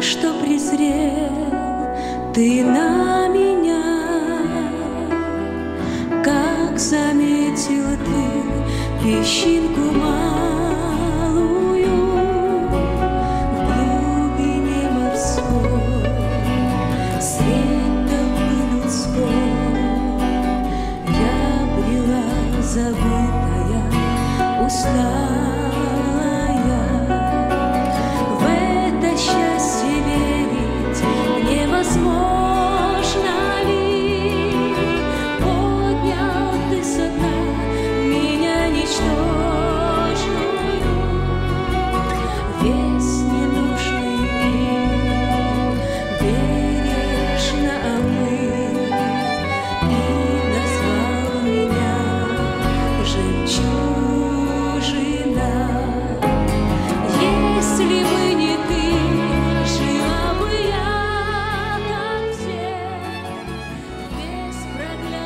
что презрел ты на меня, как заметил ты песчинку малую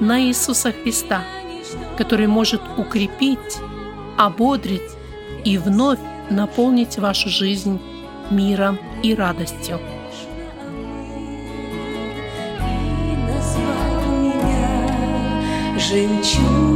на Иисуса Христа, который может укрепить, ободрить и вновь наполнить вашу жизнь миром и радостью. Жемчужина.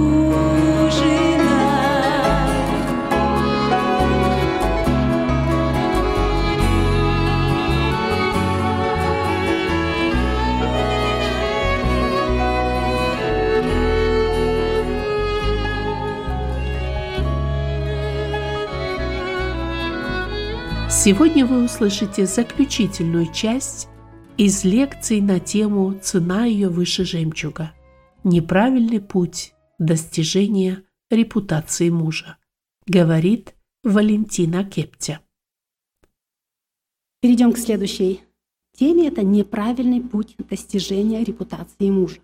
Сегодня вы услышите заключительную часть из лекций на тему «Цена ее выше жемчуга. Неправильный путь достижения репутации мужа», говорит Валентина Кептя. Перейдем к следующей теме. Это неправильный путь достижения репутации мужа.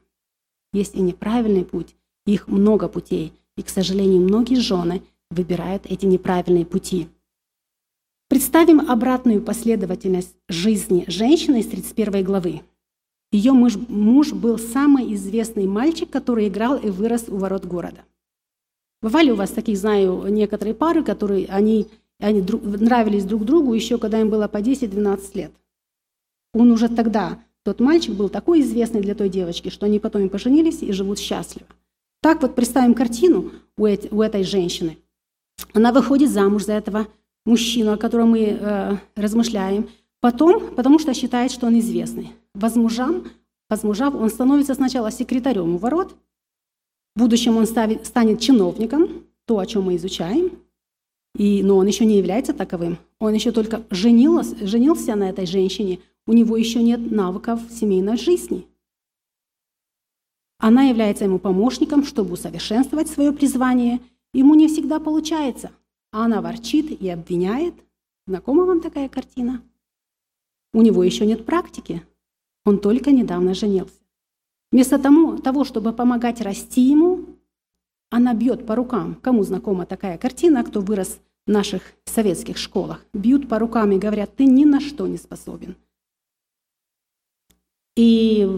Есть и неправильный путь, их много путей. И, к сожалению, многие жены выбирают эти неправильные пути – Представим обратную последовательность жизни женщины из 31 главы. Ее муж, муж был самый известный мальчик, который играл и вырос у ворот города. Бывали у вас таких, знаю, некоторые пары, которые они, они друг, нравились друг другу еще когда им было по 10-12 лет. Он уже тогда, тот мальчик был такой известный для той девочки, что они потом и поженились и живут счастливо. Так вот представим картину у, эти, у этой женщины. Она выходит замуж за этого мужчину, о котором мы э, размышляем, потом, потому что считает, что он известный. Возмужам, возмужав, он становится сначала секретарем у ворот, в будущем он ставит, станет чиновником, то, о чем мы изучаем, и, но он еще не является таковым. Он еще только женился, женился на этой женщине, у него еще нет навыков семейной жизни. Она является ему помощником, чтобы усовершенствовать свое призвание. Ему не всегда получается – а она ворчит и обвиняет. Знакома вам такая картина? У него еще нет практики. Он только недавно женился. Вместо того, чтобы помогать расти ему, она бьет по рукам. Кому знакома такая картина, кто вырос в наших советских школах? Бьют по рукам и говорят, ты ни на что не способен. И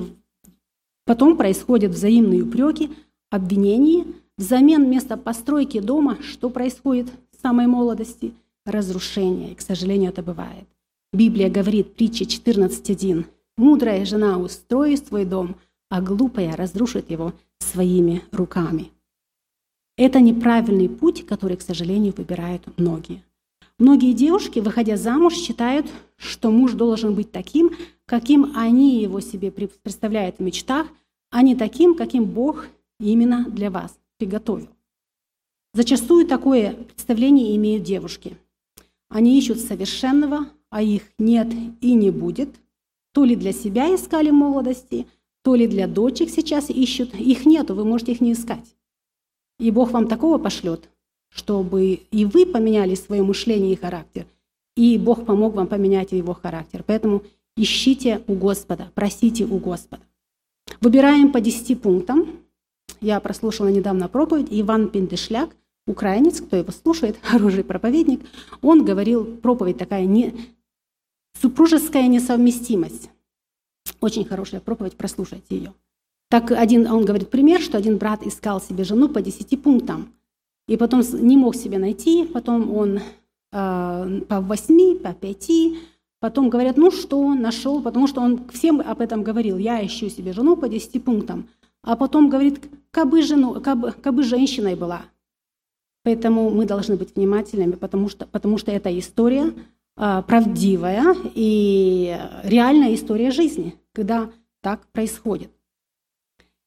потом происходят взаимные упреки, обвинения. Взамен вместо постройки дома что происходит? Самой молодости – разрушение. И, к сожалению, это бывает. Библия говорит, притча 14.1, «Мудрая жена устроит свой дом, а глупая разрушит его своими руками». Это неправильный путь, который, к сожалению, выбирают многие. Многие девушки, выходя замуж, считают, что муж должен быть таким, каким они его себе представляют в мечтах, а не таким, каким Бог именно для вас приготовил. Зачастую такое представление имеют девушки. Они ищут совершенного, а их нет и не будет. То ли для себя искали молодости, то ли для дочек сейчас ищут. Их нету, вы можете их не искать. И Бог вам такого пошлет, чтобы и вы поменяли свое мышление и характер, и Бог помог вам поменять его характер. Поэтому ищите у Господа, просите у Господа. Выбираем по 10 пунктам. Я прослушала недавно проповедь, Иван Пиндышляк, украинец, кто его слушает, хороший проповедник, он говорил, проповедь такая, не, супружеская несовместимость. Очень хорошая проповедь, прослушайте ее. Так один, он говорит пример, что один брат искал себе жену по 10 пунктам, и потом не мог себе найти, потом он э, по 8, по 5, потом говорят, ну что, нашел, потому что он всем об этом говорил, я ищу себе жену по 10 пунктам, а потом говорит, кабы, жену, кабы, кабы женщиной была. Поэтому мы должны быть внимательными, потому что, потому что эта история э, правдивая и реальная история жизни, когда так происходит.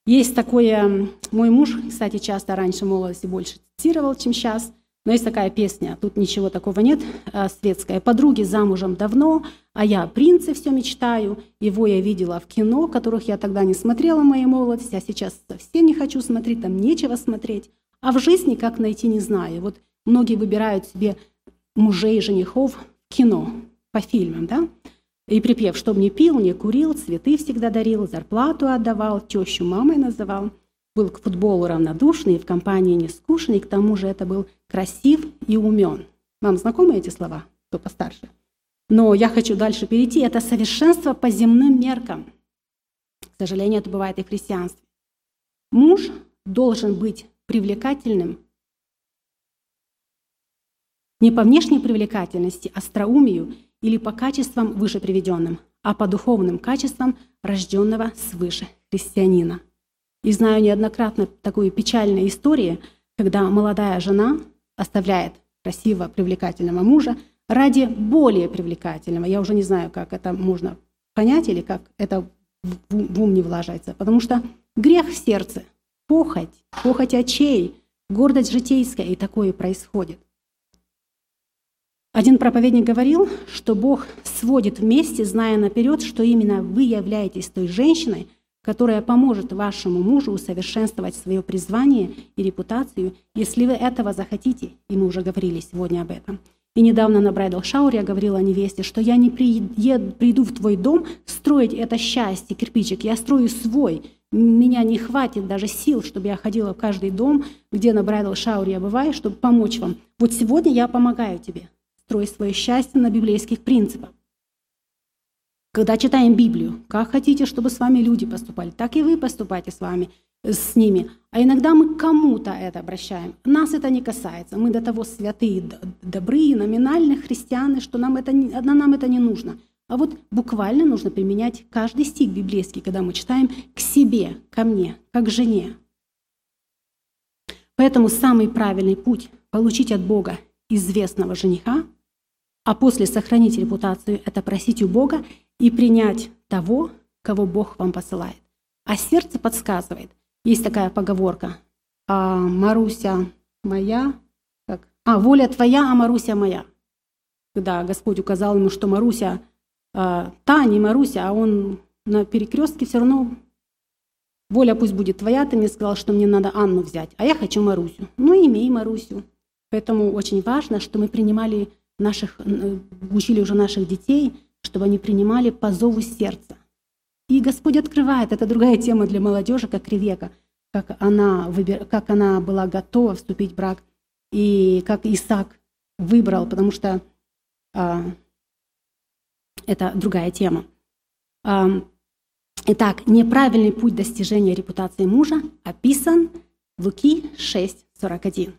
Есть такое, мой муж, кстати, часто раньше в молодости больше цитировал, чем сейчас, но есть такая песня, тут ничего такого нет, а, светская. «Подруги замужем давно, а я о принце все мечтаю. Его я видела в кино, которых я тогда не смотрела в моей молодости, а сейчас совсем не хочу смотреть, там нечего смотреть. А в жизни как найти, не знаю. Вот многие выбирают себе мужей, женихов кино, по фильмам, да? И припев, чтоб не пил, не курил, цветы всегда дарил, зарплату отдавал, тещу мамой называл. Был к футболу равнодушный, в компании не скучный, к тому же это был красив и умен. Вам знакомы эти слова, кто постарше? Но я хочу дальше перейти. Это совершенство по земным меркам. К сожалению, это бывает и в христианстве. Муж должен быть привлекательным не по внешней привлекательности, остроумию – или по качествам выше приведенным, а по духовным качествам рожденного свыше христианина. И знаю неоднократно такую печальную историю, когда молодая жена оставляет красиво привлекательного мужа ради более привлекательного. Я уже не знаю, как это можно понять или как это в ум не влажается. Потому что грех в сердце, похоть, похоть очей, гордость житейская, и такое происходит. Один проповедник говорил, что Бог сводит вместе, зная наперед, что именно вы являетесь той женщиной, которая поможет вашему мужу усовершенствовать свое призвание и репутацию, если вы этого захотите. И мы уже говорили сегодня об этом. И недавно на Брайдл Шауре я говорила невесте, что я не приду в твой дом строить это счастье, кирпичик, я строю свой. Меня не хватит даже сил, чтобы я ходила в каждый дом, где на Брайдл Шауре я бываю, чтобы помочь вам. Вот сегодня я помогаю тебе строй свое счастье на библейских принципах. Когда читаем Библию, как хотите, чтобы с вами люди поступали, так и вы поступайте с вами, с ними. А иногда мы кому-то это обращаем. Нас это не касается. Мы до того святые, добрые, номинальные христианы, что нам это, нам это не нужно. А вот буквально нужно применять каждый стих библейский, когда мы читаем к себе, ко мне, как жене. Поэтому самый правильный путь получить от Бога известного жениха а после сохранить репутацию – это просить у Бога и принять того, кого Бог вам посылает. А сердце подсказывает. Есть такая поговорка. А, Маруся моя, как? А, воля твоя, а Маруся моя. Когда Господь указал ему, что Маруся, а, та не Маруся, а он на перекрестке все равно воля пусть будет твоя, ты мне сказал, что мне надо Анну взять, а я хочу Марусю. Ну, имей Марусю. Поэтому очень важно, что мы принимали наших, э, учили уже наших детей, чтобы они принимали по зову сердца. И Господь открывает, это другая тема для молодежи, как Ревека, как она, выбир, как она была готова вступить в брак, и как Исаак выбрал, потому что а, это другая тема. А, итак, неправильный путь достижения репутации мужа описан в Луки 6.41.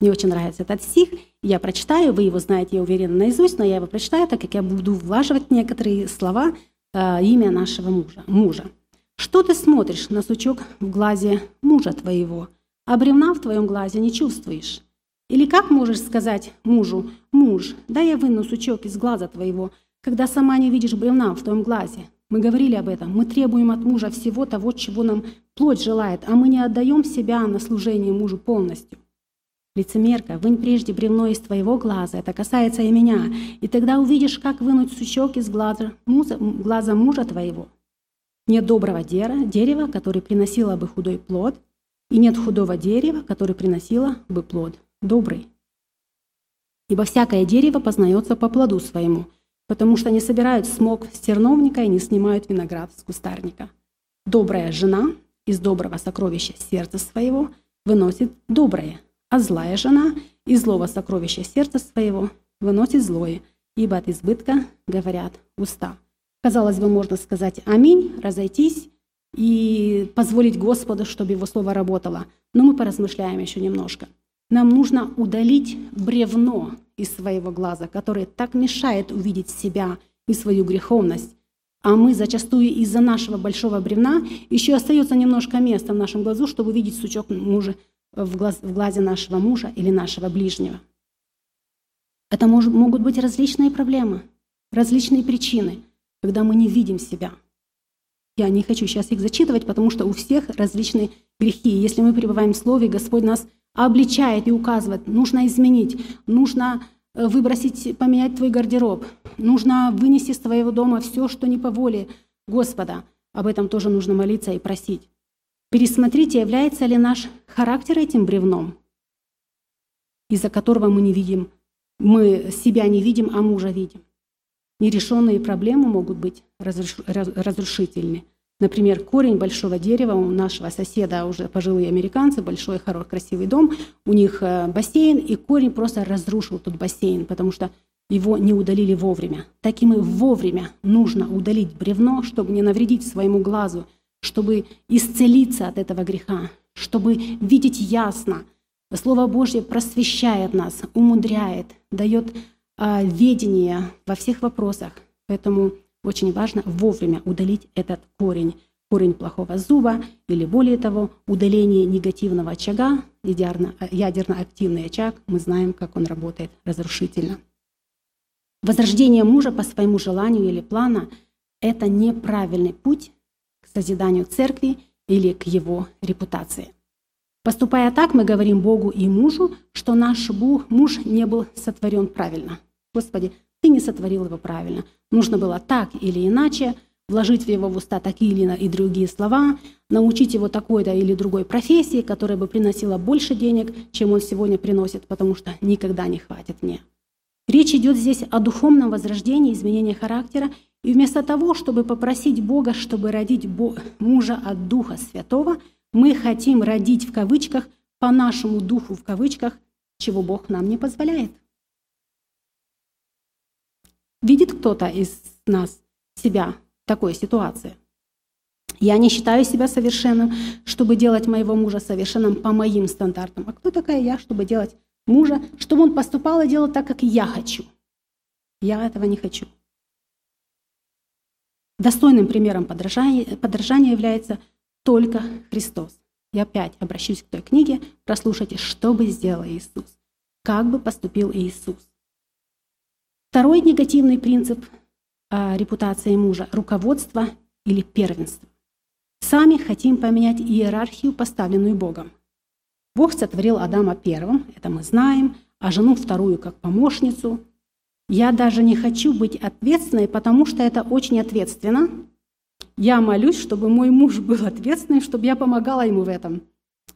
Мне очень нравится этот стих. Я прочитаю, вы его знаете, я уверена, наизусть, но я его прочитаю, так как я буду влаживать некоторые слова э, имя нашего мужа. мужа. «Что ты смотришь на сучок в глазе мужа твоего, а бревна в твоем глазе не чувствуешь? Или как можешь сказать мужу, муж, дай я выну сучок из глаза твоего, когда сама не видишь бревна в твоем глазе? Мы говорили об этом. Мы требуем от мужа всего того, чего нам плоть желает, а мы не отдаем себя на служение мужу полностью. Лицемерка, вынь прежде бревно из твоего глаза, это касается и меня, и тогда увидишь, как вынуть сучок из глаза, муза, глаза мужа твоего. Нет доброго дерева, дерева, которое приносило бы худой плод, и нет худого дерева, которое приносило бы плод добрый. Ибо всякое дерево познается по плоду своему. Потому что не собирают смог с терновника и не снимают виноград с кустарника. Добрая жена из доброго сокровища сердца своего выносит доброе, а злая жена из злого сокровища сердца своего выносит злое, ибо от избытка говорят уста. Казалось бы, можно сказать «Аминь», разойтись и позволить Господу, чтобы Его Слово работало. Но мы поразмышляем еще немножко. Нам нужно удалить бревно из своего глаза, которое так мешает увидеть себя и свою греховность. А мы зачастую из-за нашего большого бревна еще остается немножко места в нашем глазу, чтобы увидеть сучок мужа в, глаз, в глазе нашего мужа или нашего ближнего. Это может, могут быть различные проблемы, различные причины, когда мы не видим себя. Я не хочу сейчас их зачитывать, потому что у всех различные грехи. Если мы пребываем в Слове, Господь нас обличает и указывает, нужно изменить, нужно э, выбросить, поменять твой гардероб, нужно вынести из твоего дома все, что не по воле Господа. Об этом тоже нужно молиться и просить. Пересмотрите, является ли наш характер этим бревном, из-за которого мы не видим, мы себя не видим, а мужа видим. Нерешенные проблемы могут быть разрушительны. Например, корень большого дерева у нашего соседа, уже пожилые американцы, большой, хороший, красивый дом, у них э, бассейн, и корень просто разрушил тот бассейн, потому что его не удалили вовремя. Так и вовремя нужно удалить бревно, чтобы не навредить своему глазу, чтобы исцелиться от этого греха, чтобы видеть ясно. Слово Божье просвещает нас, умудряет, дает а, ведение во всех вопросах. Поэтому очень важно вовремя удалить этот корень, корень плохого зуба или более того, удаление негативного очага, ядерно-активный очаг, мы знаем, как он работает разрушительно. Возрождение мужа по своему желанию или плану – это неправильный путь к созиданию церкви или к его репутации. Поступая так, мы говорим Богу и мужу, что наш муж не был сотворен правильно. Господи, ты не сотворил его правильно. Нужно было так или иначе вложить в его в уста такие или и другие слова, научить его такой-то или другой профессии, которая бы приносила больше денег, чем он сегодня приносит, потому что никогда не хватит мне. Речь идет здесь о духовном возрождении, изменении характера, и вместо того, чтобы попросить Бога, чтобы родить мужа от Духа Святого, мы хотим родить в кавычках по нашему духу в кавычках, чего Бог нам не позволяет. Видит кто-то из нас себя в такой ситуации? Я не считаю себя совершенным, чтобы делать моего мужа совершенным по моим стандартам. А кто такая я, чтобы делать мужа, чтобы он поступал и делал так, как я хочу? Я этого не хочу. Достойным примером подражания, подражания является только Христос. Я опять обращусь к той книге, прослушайте, что бы сделал Иисус, как бы поступил Иисус. Второй негативный принцип а, репутации мужа – руководство или первенство. Сами хотим поменять иерархию, поставленную Богом. Бог сотворил Адама первым, это мы знаем, а жену вторую как помощницу. Я даже не хочу быть ответственной, потому что это очень ответственно. Я молюсь, чтобы мой муж был ответственным, чтобы я помогала ему в этом.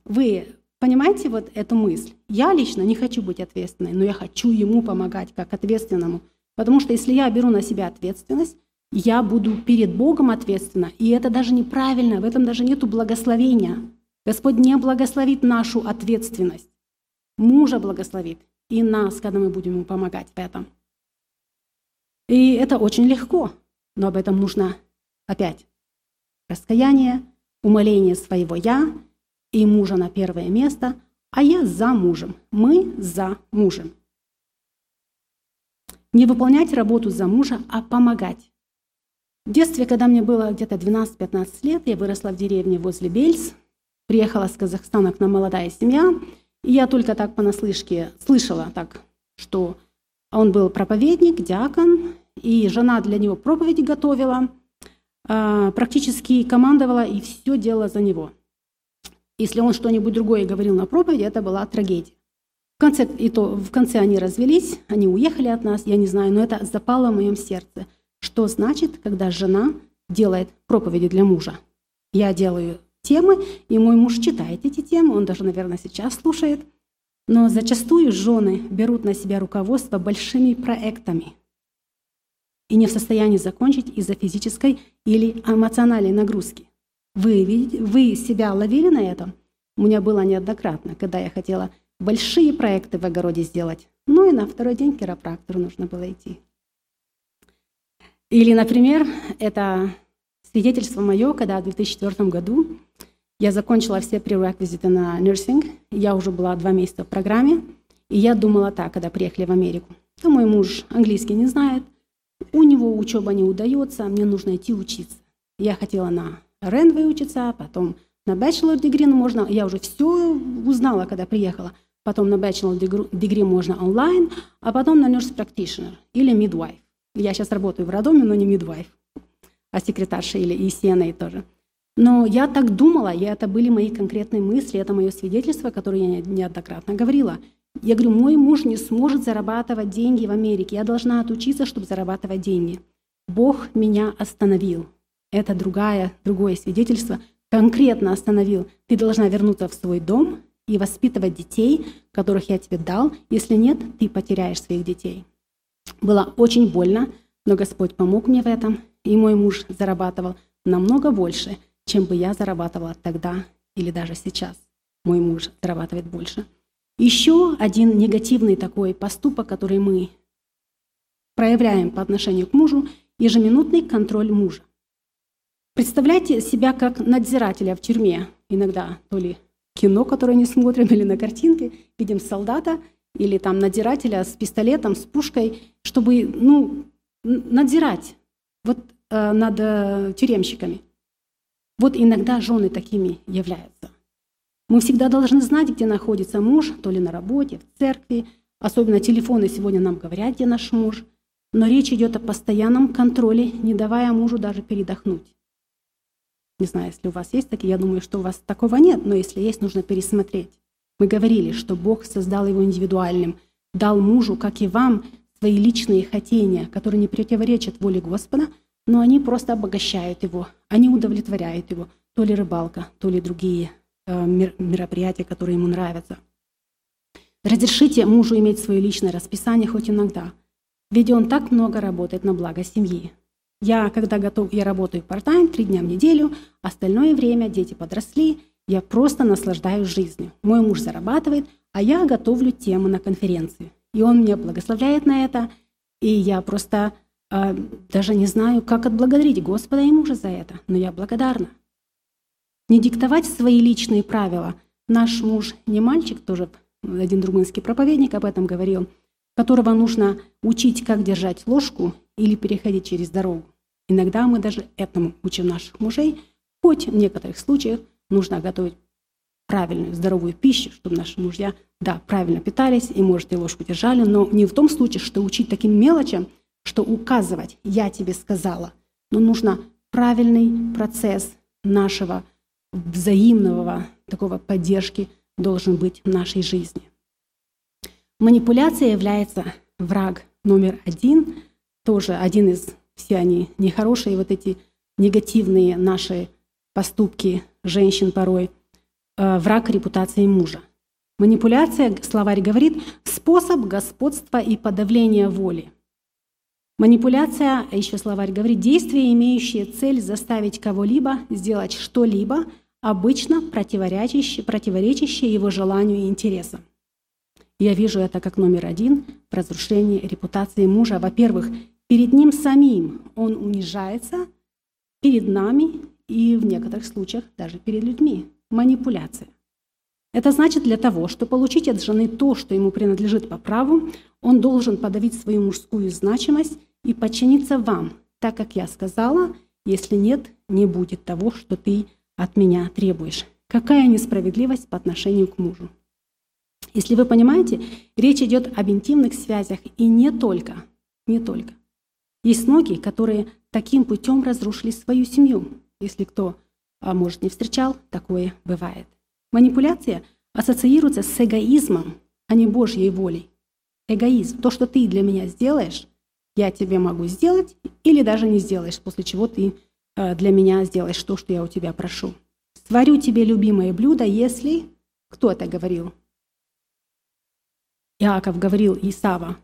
Вы Понимаете вот эту мысль? Я лично не хочу быть ответственной, но я хочу ему помогать как ответственному. Потому что если я беру на себя ответственность, я буду перед Богом ответственна. И это даже неправильно, в этом даже нету благословения. Господь не благословит нашу ответственность. Мужа благословит и нас, когда мы будем ему помогать в этом. И это очень легко, но об этом нужно опять раскаяние, умоление своего «я», и мужа на первое место, а я за мужем. Мы за мужем. Не выполнять работу за мужа, а помогать. В детстве, когда мне было где-то 12-15 лет, я выросла в деревне возле Бельс, приехала с Казахстана к нам молодая семья, и я только так понаслышке слышала так, что он был проповедник, диакон, и жена для него проповеди готовила, а, практически командовала и все делала за него – если он что-нибудь другое говорил на проповеди, это была трагедия. В конце, и то, в конце они развелись, они уехали от нас, я не знаю, но это запало в моем сердце. Что значит, когда жена делает проповеди для мужа? Я делаю темы, и мой муж читает эти темы, он даже, наверное, сейчас слушает. Но зачастую жены берут на себя руководство большими проектами. и не в состоянии закончить из-за физической или эмоциональной нагрузки. Вы, вы себя ловили на этом? У меня было неоднократно, когда я хотела большие проекты в огороде сделать. Ну и на второй день к chiropracтору нужно было идти. Или, например, это свидетельство мое, когда в 2004 году я закончила все пререквизиты на нерсинг, я уже была два месяца в программе, и я думала так, когда приехали в Америку. Да мой муж английский не знает, у него учеба не удается, мне нужно идти учиться. Я хотела на РЕН выучиться, потом на bachelor degree можно, я уже все узнала, когда приехала. Потом на bachelor degree можно онлайн, а потом на nurse practitioner или midwife. Я сейчас работаю в роддоме, но не midwife, а секретарша или и CNA тоже. Но я так думала, и это были мои конкретные мысли, это мое свидетельство, которое я неоднократно говорила. Я говорю, мой муж не сможет зарабатывать деньги в Америке, я должна отучиться, чтобы зарабатывать деньги. Бог меня остановил. Это другая, другое свидетельство. Конкретно остановил. Ты должна вернуться в свой дом и воспитывать детей, которых я тебе дал. Если нет, ты потеряешь своих детей. Было очень больно, но Господь помог мне в этом, и мой муж зарабатывал намного больше, чем бы я зарабатывала тогда или даже сейчас. Мой муж зарабатывает больше. Еще один негативный такой поступок, который мы проявляем по отношению к мужу, ежеминутный контроль мужа. Представляйте себя как надзирателя в тюрьме. Иногда то ли кино, которое не смотрим, или на картинке, видим солдата или там надзирателя с пистолетом, с пушкой, чтобы ну, надзирать вот, э, над э, тюремщиками. Вот иногда жены такими являются. Мы всегда должны знать, где находится муж, то ли на работе, в церкви. Особенно телефоны сегодня нам говорят, где наш муж. Но речь идет о постоянном контроле, не давая мужу даже передохнуть. Не знаю, если у вас есть такие, я думаю, что у вас такого нет, но если есть, нужно пересмотреть. Мы говорили, что Бог создал его индивидуальным, дал мужу, как и вам, свои личные хотения, которые не противоречат воле Господа, но они просто обогащают его, они удовлетворяют его, то ли рыбалка, то ли другие э, мероприятия, которые ему нравятся. Разрешите мужу иметь свое личное расписание хоть иногда, ведь он так много работает на благо семьи. Я, когда готов, я работаю part-time, три дня в неделю, остальное время дети подросли, я просто наслаждаюсь жизнью. Мой муж зарабатывает, а я готовлю тему на конференции. И он меня благословляет на это, и я просто э, даже не знаю, как отблагодарить Господа и мужа за это, но я благодарна. Не диктовать свои личные правила. Наш муж не мальчик, тоже один другинский проповедник об этом говорил, которого нужно учить, как держать ложку или переходить через дорогу. Иногда мы даже этому учим наших мужей, хоть в некоторых случаях нужно готовить правильную, здоровую пищу, чтобы наши мужья, да, правильно питались и, может, и ложку держали, но не в том случае, что учить таким мелочам, что указывать «я тебе сказала», но нужно правильный процесс нашего взаимного такого поддержки должен быть в нашей жизни. Манипуляция является враг номер один, тоже один из, все они нехорошие, вот эти негативные наши поступки женщин порой, э, враг репутации мужа. Манипуляция, словарь говорит, способ господства и подавления воли. Манипуляция, еще словарь говорит, действие, имеющее цель заставить кого-либо сделать что-либо, обычно противоречащее, противоречащее его желанию и интересам. Я вижу это как номер один в разрушении репутации мужа. Во-первых, перед ним самим он унижается, перед нами и в некоторых случаях даже перед людьми. Манипуляция. Это значит для того, чтобы получить от жены то, что ему принадлежит по праву, он должен подавить свою мужскую значимость и подчиниться вам, так как я сказала, если нет, не будет того, что ты от меня требуешь. Какая несправедливость по отношению к мужу. Если вы понимаете, речь идет об интимных связях и не только, не только. Есть многие, которые таким путем разрушили свою семью. Если кто, а может, не встречал, такое бывает. Манипуляция ассоциируется с эгоизмом, а не Божьей волей. Эгоизм. То, что ты для меня сделаешь, я тебе могу сделать или даже не сделаешь, после чего ты а, для меня сделаешь то, что я у тебя прошу. Сварю тебе любимое блюдо, если... Кто это говорил? Иаков говорил Исава,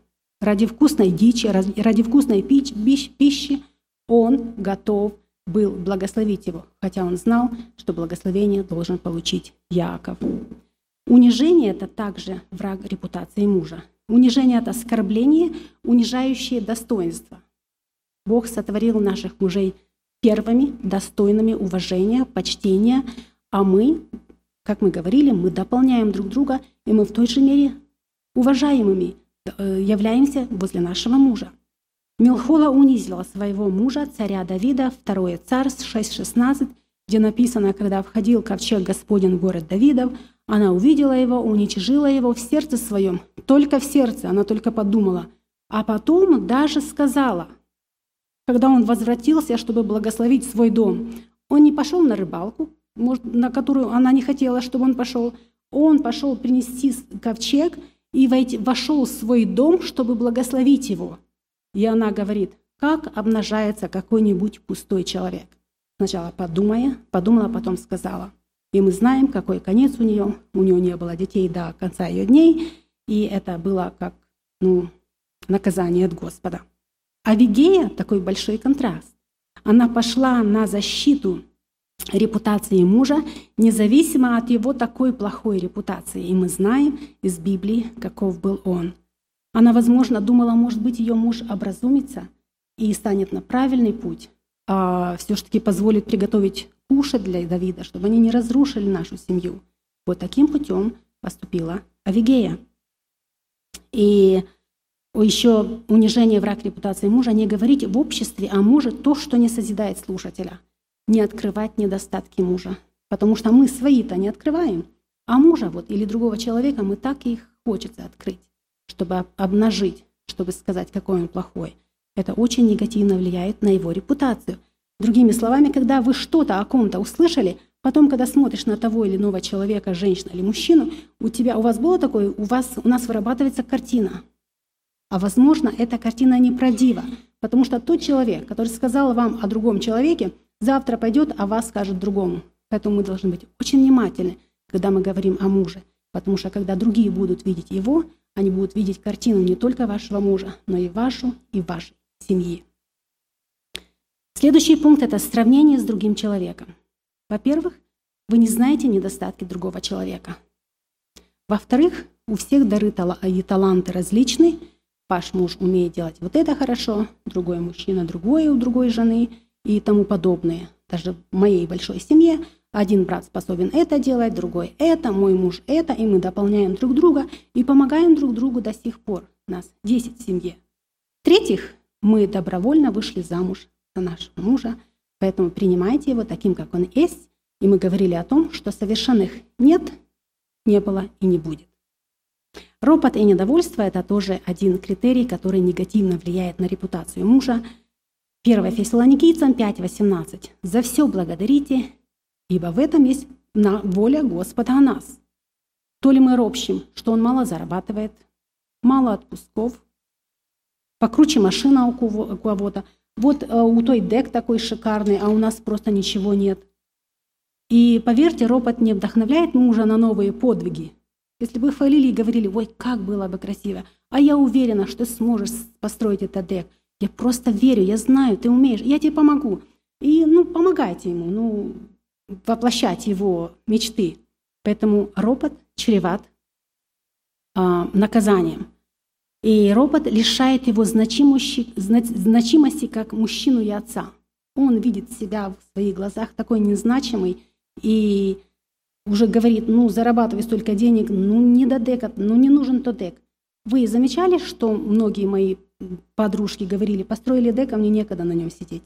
ради вкусной дичи, ради вкусной пищи он готов был благословить его, хотя он знал, что благословение должен получить Яков. Унижение – это также враг репутации мужа. Унижение – это оскорбление, унижающее достоинство. Бог сотворил наших мужей первыми, достойными уважения, почтения, а мы, как мы говорили, мы дополняем друг друга, и мы в той же мере уважаемыми являемся возле нашего мужа. Милхола унизила своего мужа, царя Давида, 2 Царств 6.16, где написано, когда входил ковчег Господень в город Давидов, она увидела его, уничижила его в сердце своем, только в сердце, она только подумала, а потом даже сказала, когда он возвратился, чтобы благословить свой дом, он не пошел на рыбалку, на которую она не хотела, чтобы он пошел, он пошел принести ковчег и вошел в свой дом, чтобы благословить его. И она говорит, как обнажается какой-нибудь пустой человек. Сначала подумая, подумала, потом сказала. И мы знаем, какой конец у нее. У нее не было детей до конца ее дней, и это было как ну, наказание от Господа. А Вигея такой большой контраст. Она пошла на защиту репутации мужа, независимо от его такой плохой репутации. И мы знаем из Библии, каков был он. Она, возможно, думала, может быть, ее муж образумится и станет на правильный путь, а все-таки позволит приготовить кушать для Давида, чтобы они не разрушили нашу семью. Вот таким путем поступила Авигея. И еще унижение враг репутации мужа, не говорить в обществе о муже то, что не созидает слушателя, не открывать недостатки мужа. Потому что мы свои-то не открываем, а мужа вот или другого человека мы так и их хочется открыть, чтобы обнажить, чтобы сказать, какой он плохой. Это очень негативно влияет на его репутацию. Другими словами, когда вы что-то о ком-то услышали, потом, когда смотришь на того или иного человека, женщину или мужчину, у тебя, у вас было такое, у вас, у нас вырабатывается картина. А возможно, эта картина неправдива, потому что тот человек, который сказал вам о другом человеке, завтра пойдет, а вас скажет другому. Поэтому мы должны быть очень внимательны, когда мы говорим о муже, потому что когда другие будут видеть его, они будут видеть картину не только вашего мужа, но и вашу и вашей семьи. Следующий пункт – это сравнение с другим человеком. Во-первых, вы не знаете недостатки другого человека. Во-вторых, у всех дары и таланты различны. Ваш муж умеет делать вот это хорошо, другой мужчина другое у другой жены и тому подобное. Даже в моей большой семье один брат способен это делать, другой это, мой муж это, и мы дополняем друг друга и помогаем друг другу до сих пор. Нас 10 в семье. В-третьих, мы добровольно вышли замуж нашего мужа, поэтому принимайте его таким, как он есть. И мы говорили о том, что совершенных нет, не было и не будет. Ропот и недовольство – это тоже один критерий, который негативно влияет на репутацию мужа. 1 Фессалоникийцам 5.18. «За все благодарите, ибо в этом есть воля Господа о нас. То ли мы ропщим, что он мало зарабатывает, мало отпусков, покруче машина у кого-то, вот э, у той дек такой шикарный, а у нас просто ничего нет. И поверьте, ропот не вдохновляет мужа на новые подвиги. Если бы хвалили и говорили, ой, как было бы красиво, а я уверена, что сможешь построить этот дек. Я просто верю, я знаю, ты умеешь, я тебе помогу. И, ну, помогайте ему, ну, воплощать его мечты. Поэтому ропот чреват а, наказанием. И ропот лишает его значимости, значимости как мужчину и отца. Он видит себя в своих глазах такой незначимый и уже говорит, ну, зарабатывай столько денег, ну, не до дека, ну, не нужен то дек. Вы замечали, что многие мои подружки говорили, построили дек, а мне некогда на нем сидеть.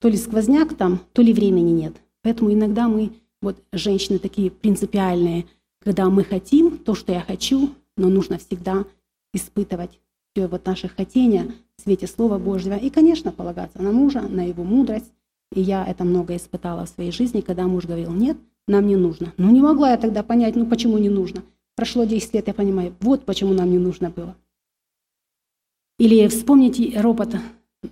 То ли сквозняк там, то ли времени нет. Поэтому иногда мы, вот женщины такие принципиальные, когда мы хотим то, что я хочу, но нужно всегда испытывать все вот наши хотения в свете Слова Божьего. И, конечно, полагаться на мужа, на его мудрость. И я это много испытала в своей жизни, когда муж говорил, нет, нам не нужно. Ну, не могла я тогда понять, ну, почему не нужно. Прошло 10 лет, я понимаю, вот почему нам не нужно было. Или вспомните ропот.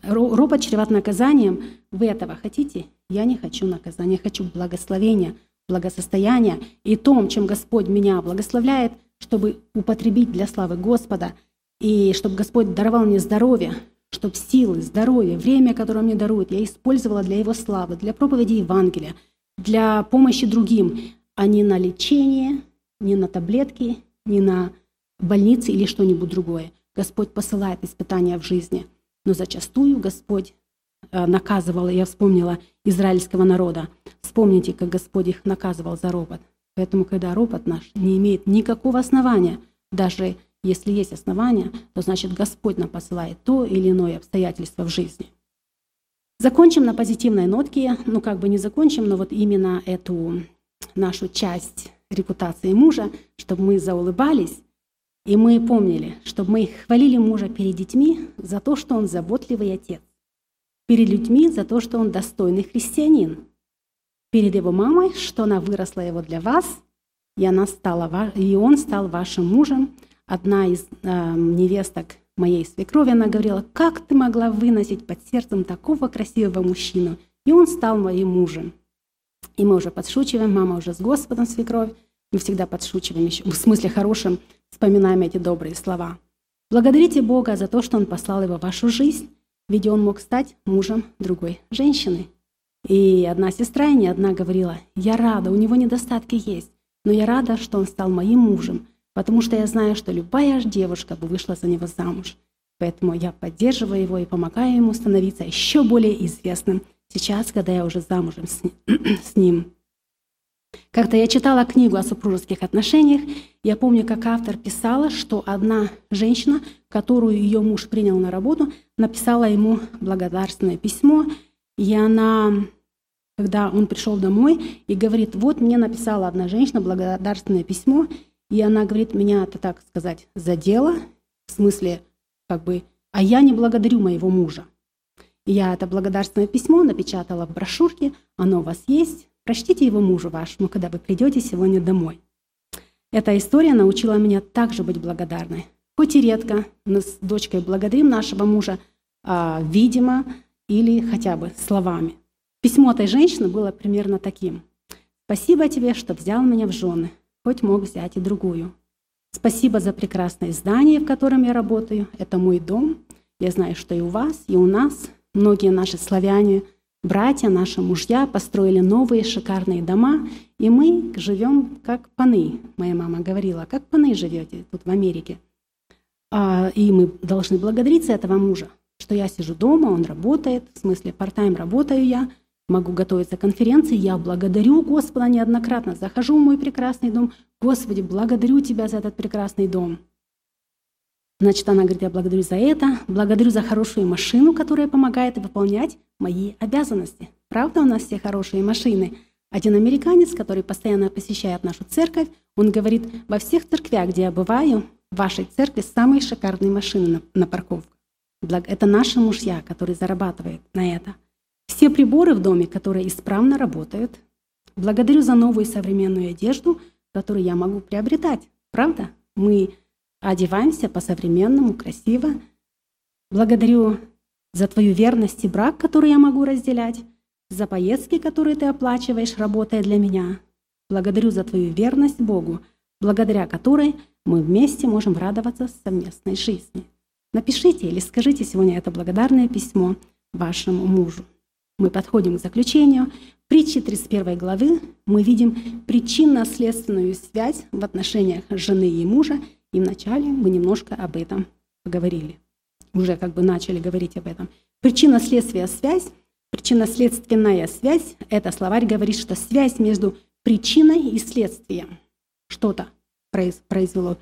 Ропот чреват наказанием. Вы этого хотите? Я не хочу наказания, я хочу благословения, благосостояния. И том, чем Господь меня благословляет – чтобы употребить для славы Господа, И чтобы Господь даровал мне здоровье, чтобы силы, здоровье, время, которое мне дарует, я использовала для Его славы, для проповеди Евангелия, для помощи другим, а не на лечение, не на таблетки, не на больницы или что-нибудь другое. Господь посылает испытания в жизни, но зачастую Господь э, наказывал, я вспомнила израильского народа. Вспомните, как Господь их наказывал за ропот. Поэтому, когда ропот наш не имеет никакого основания, даже если есть основания, то значит Господь нам посылает то или иное обстоятельство в жизни. Закончим на позитивной нотке, ну как бы не закончим, но вот именно эту нашу часть репутации мужа, чтобы мы заулыбались, и мы помнили, чтобы мы хвалили мужа перед детьми за то, что он заботливый отец, перед людьми за то, что он достойный христианин, перед его мамой, что она выросла его для вас, и, она стала, и он стал вашим мужем. Одна из э, невесток моей свекрови, она говорила, как ты могла выносить под сердцем такого красивого мужчину? И он стал моим мужем. И мы уже подшучиваем, мама уже с Господом свекровь, мы всегда подшучиваем, еще, в смысле хорошем, вспоминаем эти добрые слова. Благодарите Бога за то, что Он послал его в вашу жизнь, ведь он мог стать мужем другой женщины. И одна сестра, и не одна говорила, я рада, у него недостатки есть, но я рада, что он стал моим мужем, потому что я знаю, что любая девушка бы вышла за него замуж. Поэтому я поддерживаю его и помогаю ему становиться еще более известным сейчас, когда я уже замужем с ним. Когда я читала книгу о супружеских отношениях, я помню, как автор писала, что одна женщина, которую ее муж принял на работу, написала ему благодарственное письмо, и она, когда он пришел домой и говорит, вот мне написала одна женщина благодарственное письмо, и она говорит, меня это, так сказать, задело, в смысле, как бы, а я не благодарю моего мужа. Я это благодарственное письмо напечатала в брошюрке, оно у вас есть, Прочтите его мужу вашему, когда вы придете сегодня домой. Эта история научила меня также быть благодарной. Хоть и редко, мы с дочкой благодарим нашего мужа, а, видимо, или хотя бы словами. Письмо этой женщины было примерно таким. «Спасибо тебе, что взял меня в жены, хоть мог взять и другую. Спасибо за прекрасное здание, в котором я работаю. Это мой дом. Я знаю, что и у вас, и у нас. Многие наши славяне – Братья, наши мужья построили новые шикарные дома, и мы живем как паны. Моя мама говорила, как паны живете тут в Америке. А, и мы должны благодарить за этого мужа, что я сижу дома, он работает, в смысле part-time работаю я, могу готовиться к конференции, я благодарю Господа неоднократно, захожу в мой прекрасный дом, Господи, благодарю Тебя за этот прекрасный дом. Значит, она говорит, я благодарю за это, благодарю за хорошую машину, которая помогает выполнять мои обязанности. Правда, у нас все хорошие машины. Один американец, который постоянно посещает нашу церковь, он говорит, во всех церквях, где я бываю, в вашей церкви самые шикарные машины на, на парковку. Это наши мужья, которые зарабатывают на это. Все приборы в доме, которые исправно работают. Благодарю за новую современную одежду, которую я могу приобретать. Правда? Мы одеваемся по-современному, красиво. Благодарю за твою верность и брак, который я могу разделять, за поездки, которые ты оплачиваешь, работая для меня. Благодарю за твою верность Богу, благодаря которой мы вместе можем радоваться совместной жизни. Напишите или скажите сегодня это благодарное письмо вашему мужу. Мы подходим к заключению. В притче 31 главы мы видим причинно-следственную связь в отношениях жены и мужа – и вначале мы немножко об этом поговорили. Уже как бы начали говорить об этом. Причинно-следствие связь, причинно-следственная связь, это словарь говорит, что связь между причиной и следствием. Что-то произвело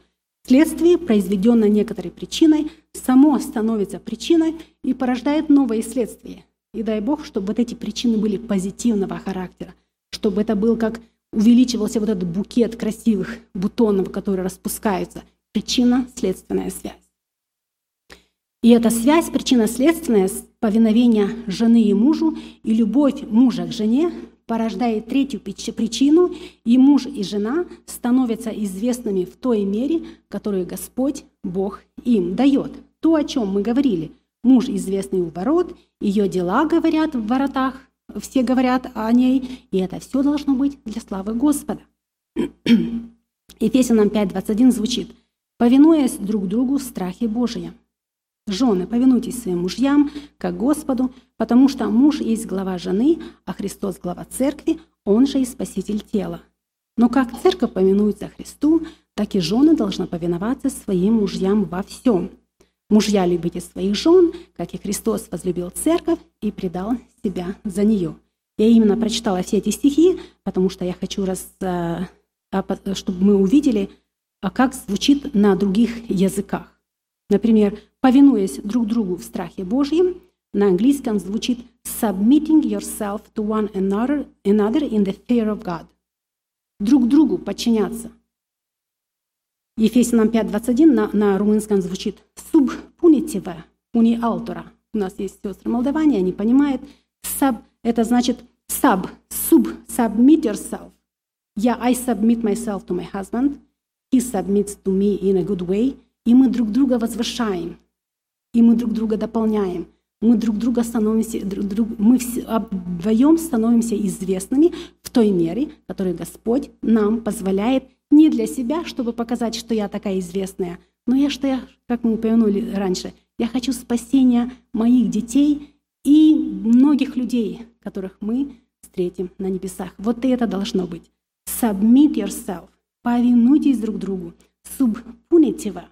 следствие, произведенное некоторой причиной, само становится причиной и порождает новые следствия. И дай Бог, чтобы вот эти причины были позитивного характера, чтобы это был как увеличивался вот этот букет красивых бутонов, которые распускаются, причинно-следственная связь. И эта связь, причинно-следственная, повиновение жены и мужу и любовь мужа к жене порождает третью причину, и муж и жена становятся известными в той мере, которую Господь, Бог им дает. То, о чем мы говорили. Муж известный у ворот, ее дела говорят в воротах, все говорят о ней, и это все должно быть для славы Господа. Ефесянам 5.21 звучит – повинуясь друг другу в страхе Божьем. Жены, повинуйтесь своим мужьям, как Господу, потому что муж есть глава жены, а Христос – глава церкви, он же и спаситель тела. Но как церковь повинуется Христу, так и жены должны повиноваться своим мужьям во всем. Мужья, любите своих жен, как и Христос возлюбил церковь и предал себя за нее. Я именно прочитала все эти стихи, потому что я хочу, раз, э, чтобы мы увидели, а как звучит на других языках. Например, повинуясь друг другу в страхе Божьем, на английском звучит submitting yourself to one another, another in the fear of God. Друг другу подчиняться. Ефесянам 5.21 на, на румынском звучит sub punitive uni altora. У нас есть сестры Молдаване, они понимают. Sub – это значит sub, sub, submit yourself. Я, I submit myself to my husband. He submits to me in a good way – и мы друг друга возвышаем, и мы друг друга дополняем. Мы друг друга становимся, друг, друг, мы все, вдвоем становимся известными в той мере, которую Господь нам позволяет не для себя, чтобы показать, что я такая известная, но я, что я, как мы упомянули раньше, я хочу спасения моих детей и многих людей, которых мы встретим на небесах. Вот это должно быть. Submit yourself. Повинуйтесь друг другу. Subpunite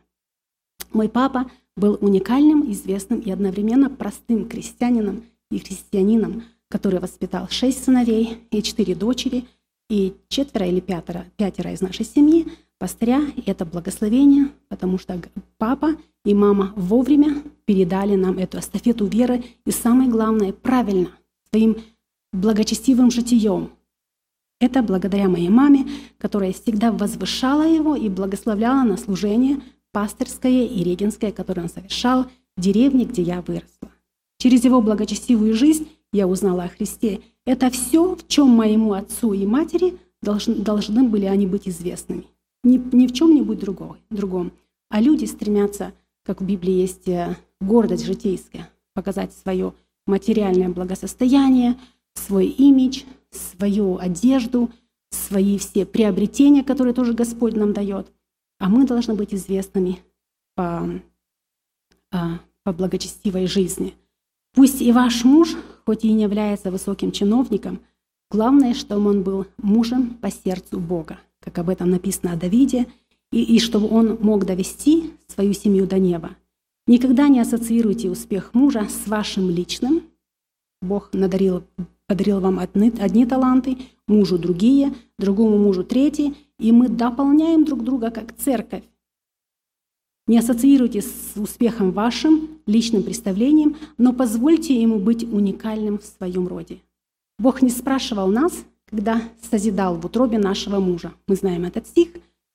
мой папа был уникальным, известным и одновременно простым крестьянином и христианином, который воспитал шесть сыновей и четыре дочери, и четверо или пятеро, пятеро из нашей семьи пастыря. Это благословение, потому что папа и мама вовремя передали нам эту эстафету веры, и самое главное, правильно, своим благочестивым житием. Это благодаря моей маме, которая всегда возвышала его и благословляла на служение – пастырское и регенское, которое он совершал в деревне, где я выросла. Через его благочестивую жизнь я узнала о Христе. Это все, в чем моему отцу и матери должны, должны были они быть известными. Ни, ни в чем-нибудь другом, другом. А люди стремятся, как в Библии есть э, гордость житейская, показать свое материальное благосостояние, свой имидж, свою одежду, свои все приобретения, которые тоже Господь нам дает. А мы должны быть известными по, а, по благочестивой жизни. Пусть и ваш муж, хоть и не является высоким чиновником, главное, чтобы он был мужем по сердцу Бога, как об этом написано о Давиде, и, и чтобы он мог довести свою семью до неба. Никогда не ассоциируйте успех мужа с вашим личным. Бог надарил, подарил вам одни, одни таланты, мужу другие, другому мужу третьи, и мы дополняем друг друга как церковь. Не ассоциируйте с успехом вашим личным представлением, но позвольте ему быть уникальным в своем роде. Бог не спрашивал нас, когда созидал в утробе нашего мужа. Мы знаем этот стих.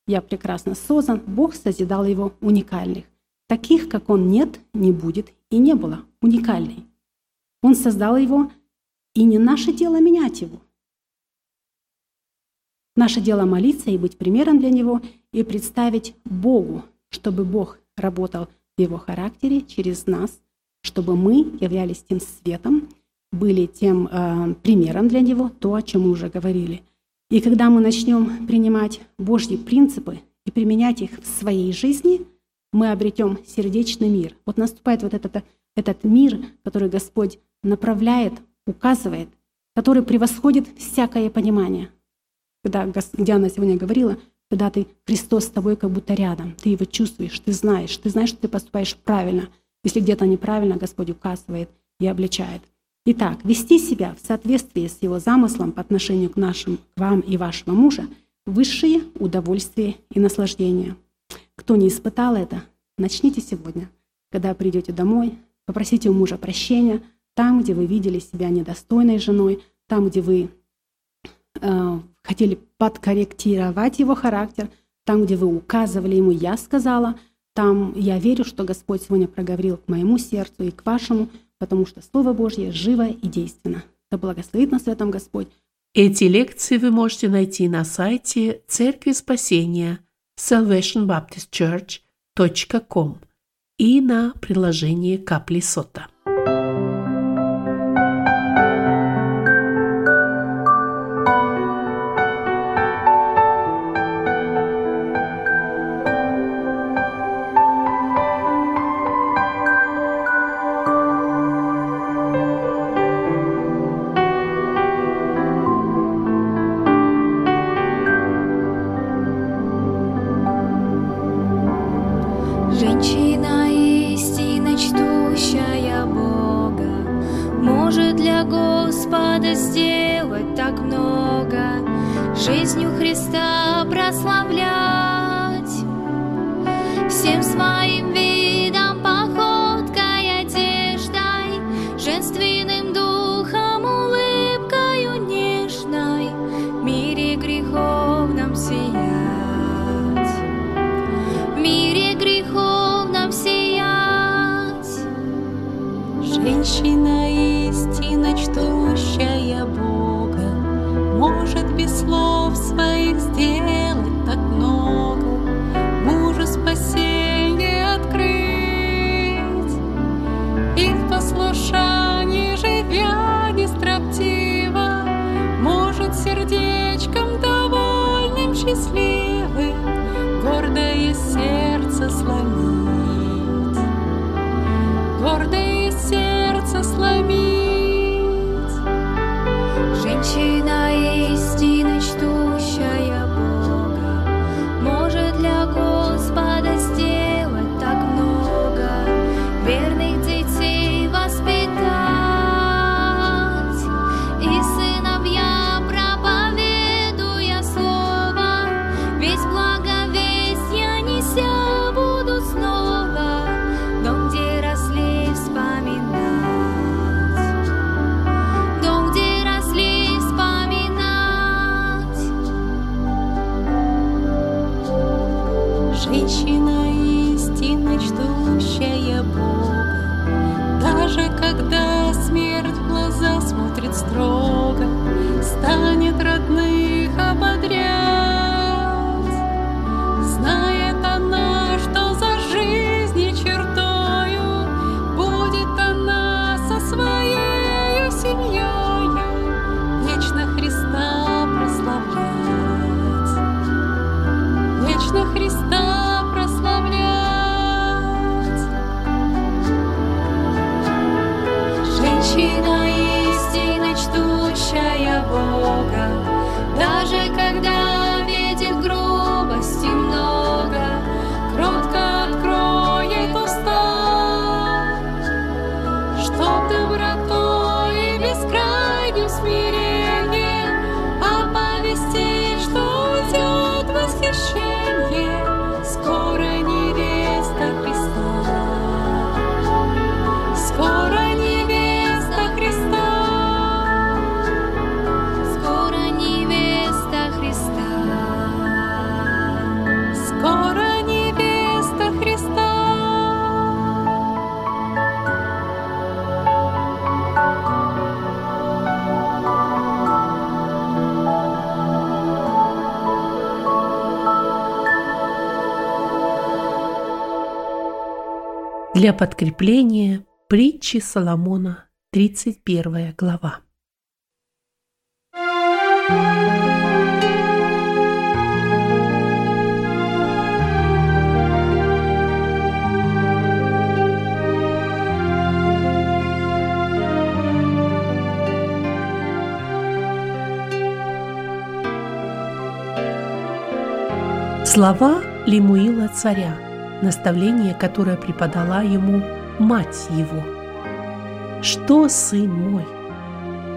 «Я прекрасно создан». Бог созидал его уникальных. Таких, как он, нет, не будет и не было. Уникальный. Он создал его, и не наше дело менять его – Наше дело молиться и быть примером для него и представить Богу, чтобы Бог работал в его характере через нас, чтобы мы являлись тем светом, были тем э, примером для него, то, о чем мы уже говорили. И когда мы начнем принимать Божьи принципы и применять их в своей жизни, мы обретем сердечный мир. Вот наступает вот этот, этот мир, который Господь направляет, указывает, который превосходит всякое понимание когда Диана сегодня говорила, когда ты, Христос с тобой как будто рядом, ты его чувствуешь, ты знаешь, ты знаешь, что ты поступаешь правильно. Если где-то неправильно, Господь указывает и обличает. Итак, вести себя в соответствии с его замыслом по отношению к нашим, к вам и вашего мужа – высшие удовольствия и наслаждения. Кто не испытал это, начните сегодня. Когда придете домой, попросите у мужа прощения там, где вы видели себя недостойной женой, там, где вы э, хотели подкорректировать его характер, там, где вы указывали ему, я сказала, там я верю, что Господь сегодня проговорил к моему сердцу и к вашему, потому что Слово Божье живо и действенно. Да благословит нас в этом Господь. Эти лекции вы можете найти на сайте Церкви Спасения salvationbaptistchurch.com и на приложении Капли Сота. Жизнью Христа прославлять, всем своим Для подкрепления притчи Соломона, 31 глава. Слова Лемуила царя, наставление, которое преподала ему мать его. Что, сын мой?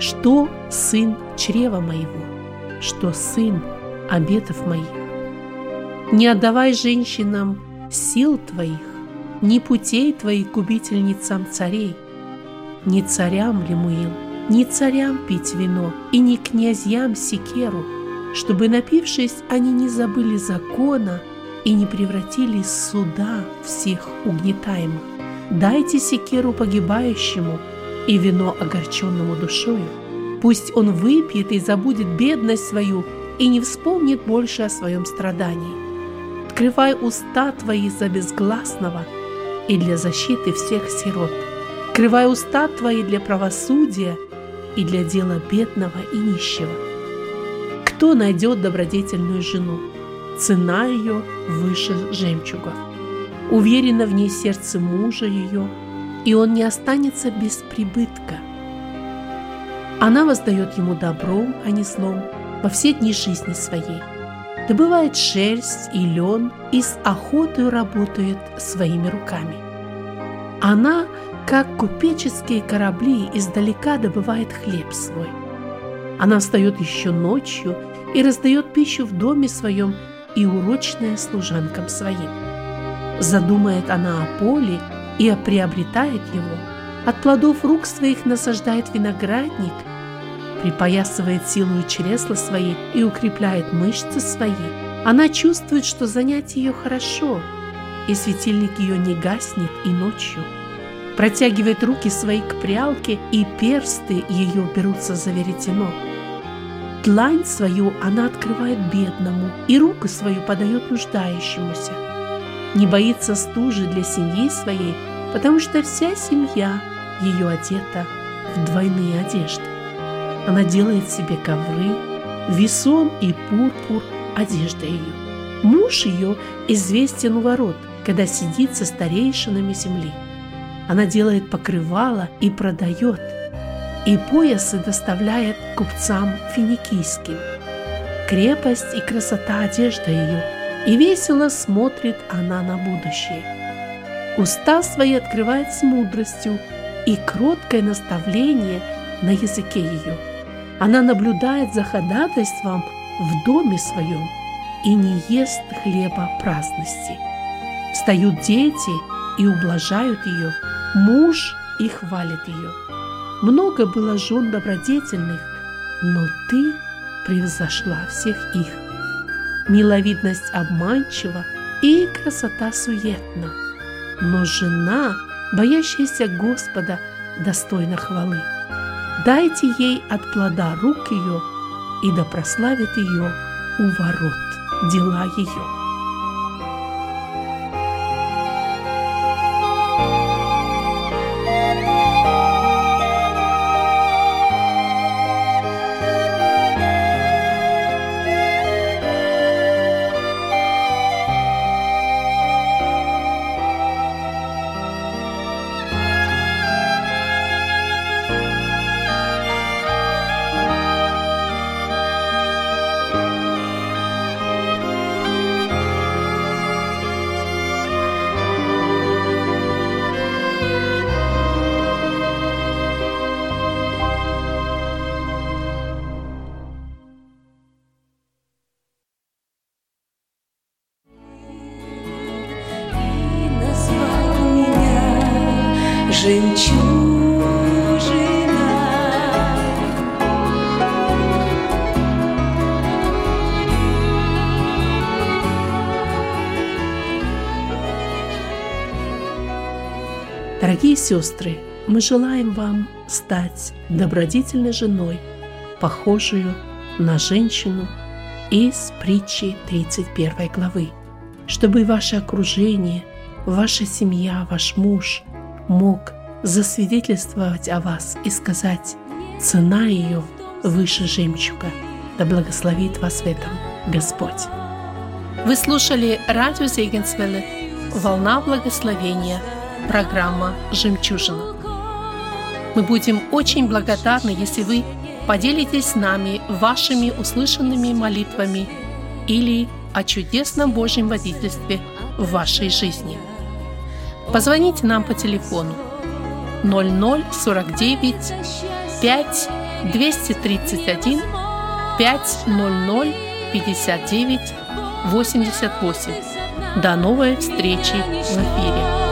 Что, сын чрева моего? Что, сын обетов моих? Не отдавай женщинам сил твоих, ни путей твоих губительницам царей, ни царям, Лемуил, ни царям пить вино, и ни князьям секеру, чтобы, напившись, они не забыли закона и не превратили суда всех угнетаемых. Дайте секеру погибающему и вино огорченному душою. Пусть он выпьет и забудет бедность свою и не вспомнит больше о своем страдании. Открывай уста твои за безгласного и для защиты всех сирот. Открывай уста твои для правосудия и для дела бедного и нищего. Кто найдет добродетельную жену? Цена ее выше жемчугов. Уверено в ней сердце мужа ее, и он не останется без прибытка. Она воздает ему добром, а не злом, во все дни жизни своей. Добывает шерсть и лен и с охотой работает своими руками. Она как купеческие корабли издалека добывает хлеб свой. Она встает еще ночью и раздает пищу в доме своем и урочная служанкам своим. Задумает она о поле и приобретает его, от плодов рук своих насаждает виноградник, припоясывает силу и чресла свои и укрепляет мышцы свои. Она чувствует, что занять ее хорошо, и светильник ее не гаснет и ночью. Протягивает руки свои к прялке, и персты ее берутся за веретено. Длань свою она открывает бедному, и руку свою подает нуждающемуся. Не боится стужи для семьи своей, потому что вся семья ее одета в двойные одежды. Она делает себе ковры, весон и пурпур – одежда ее. Муж ее известен у ворот, когда сидит со старейшинами земли. Она делает покрывало и продает – и поясы доставляет купцам финикийским. Крепость и красота одежда ее, и весело смотрит она на будущее. Уста свои открывает с мудростью, и кроткое наставление на языке ее. Она наблюдает за ходатайством в доме своем и не ест хлеба праздности. Встают дети и ублажают ее, муж и хвалит ее. Много было жен добродетельных, но ты превзошла всех их. Миловидность обманчива и красота суетна, но жена, боящаяся Господа, достойна хвалы. Дайте ей от плода рук ее, и да прославит ее у ворот дела ее. Дорогие сестры, мы желаем вам стать добродетельной женой, похожую на женщину из притчи 31 главы, чтобы ваше окружение, ваша семья, ваш муж мог засвидетельствовать о вас и сказать, цена ее выше жемчуга. Да благословит вас в этом Господь. Вы слушали радио Зегенсвелле «Волна благословения», программа «Жемчужина». Мы будем очень благодарны, если вы поделитесь с нами вашими услышанными молитвами или о чудесном Божьем водительстве в вашей жизни. Позвоните нам по телефону 0049 5 231 500 59 88. До новой встречи в эфире.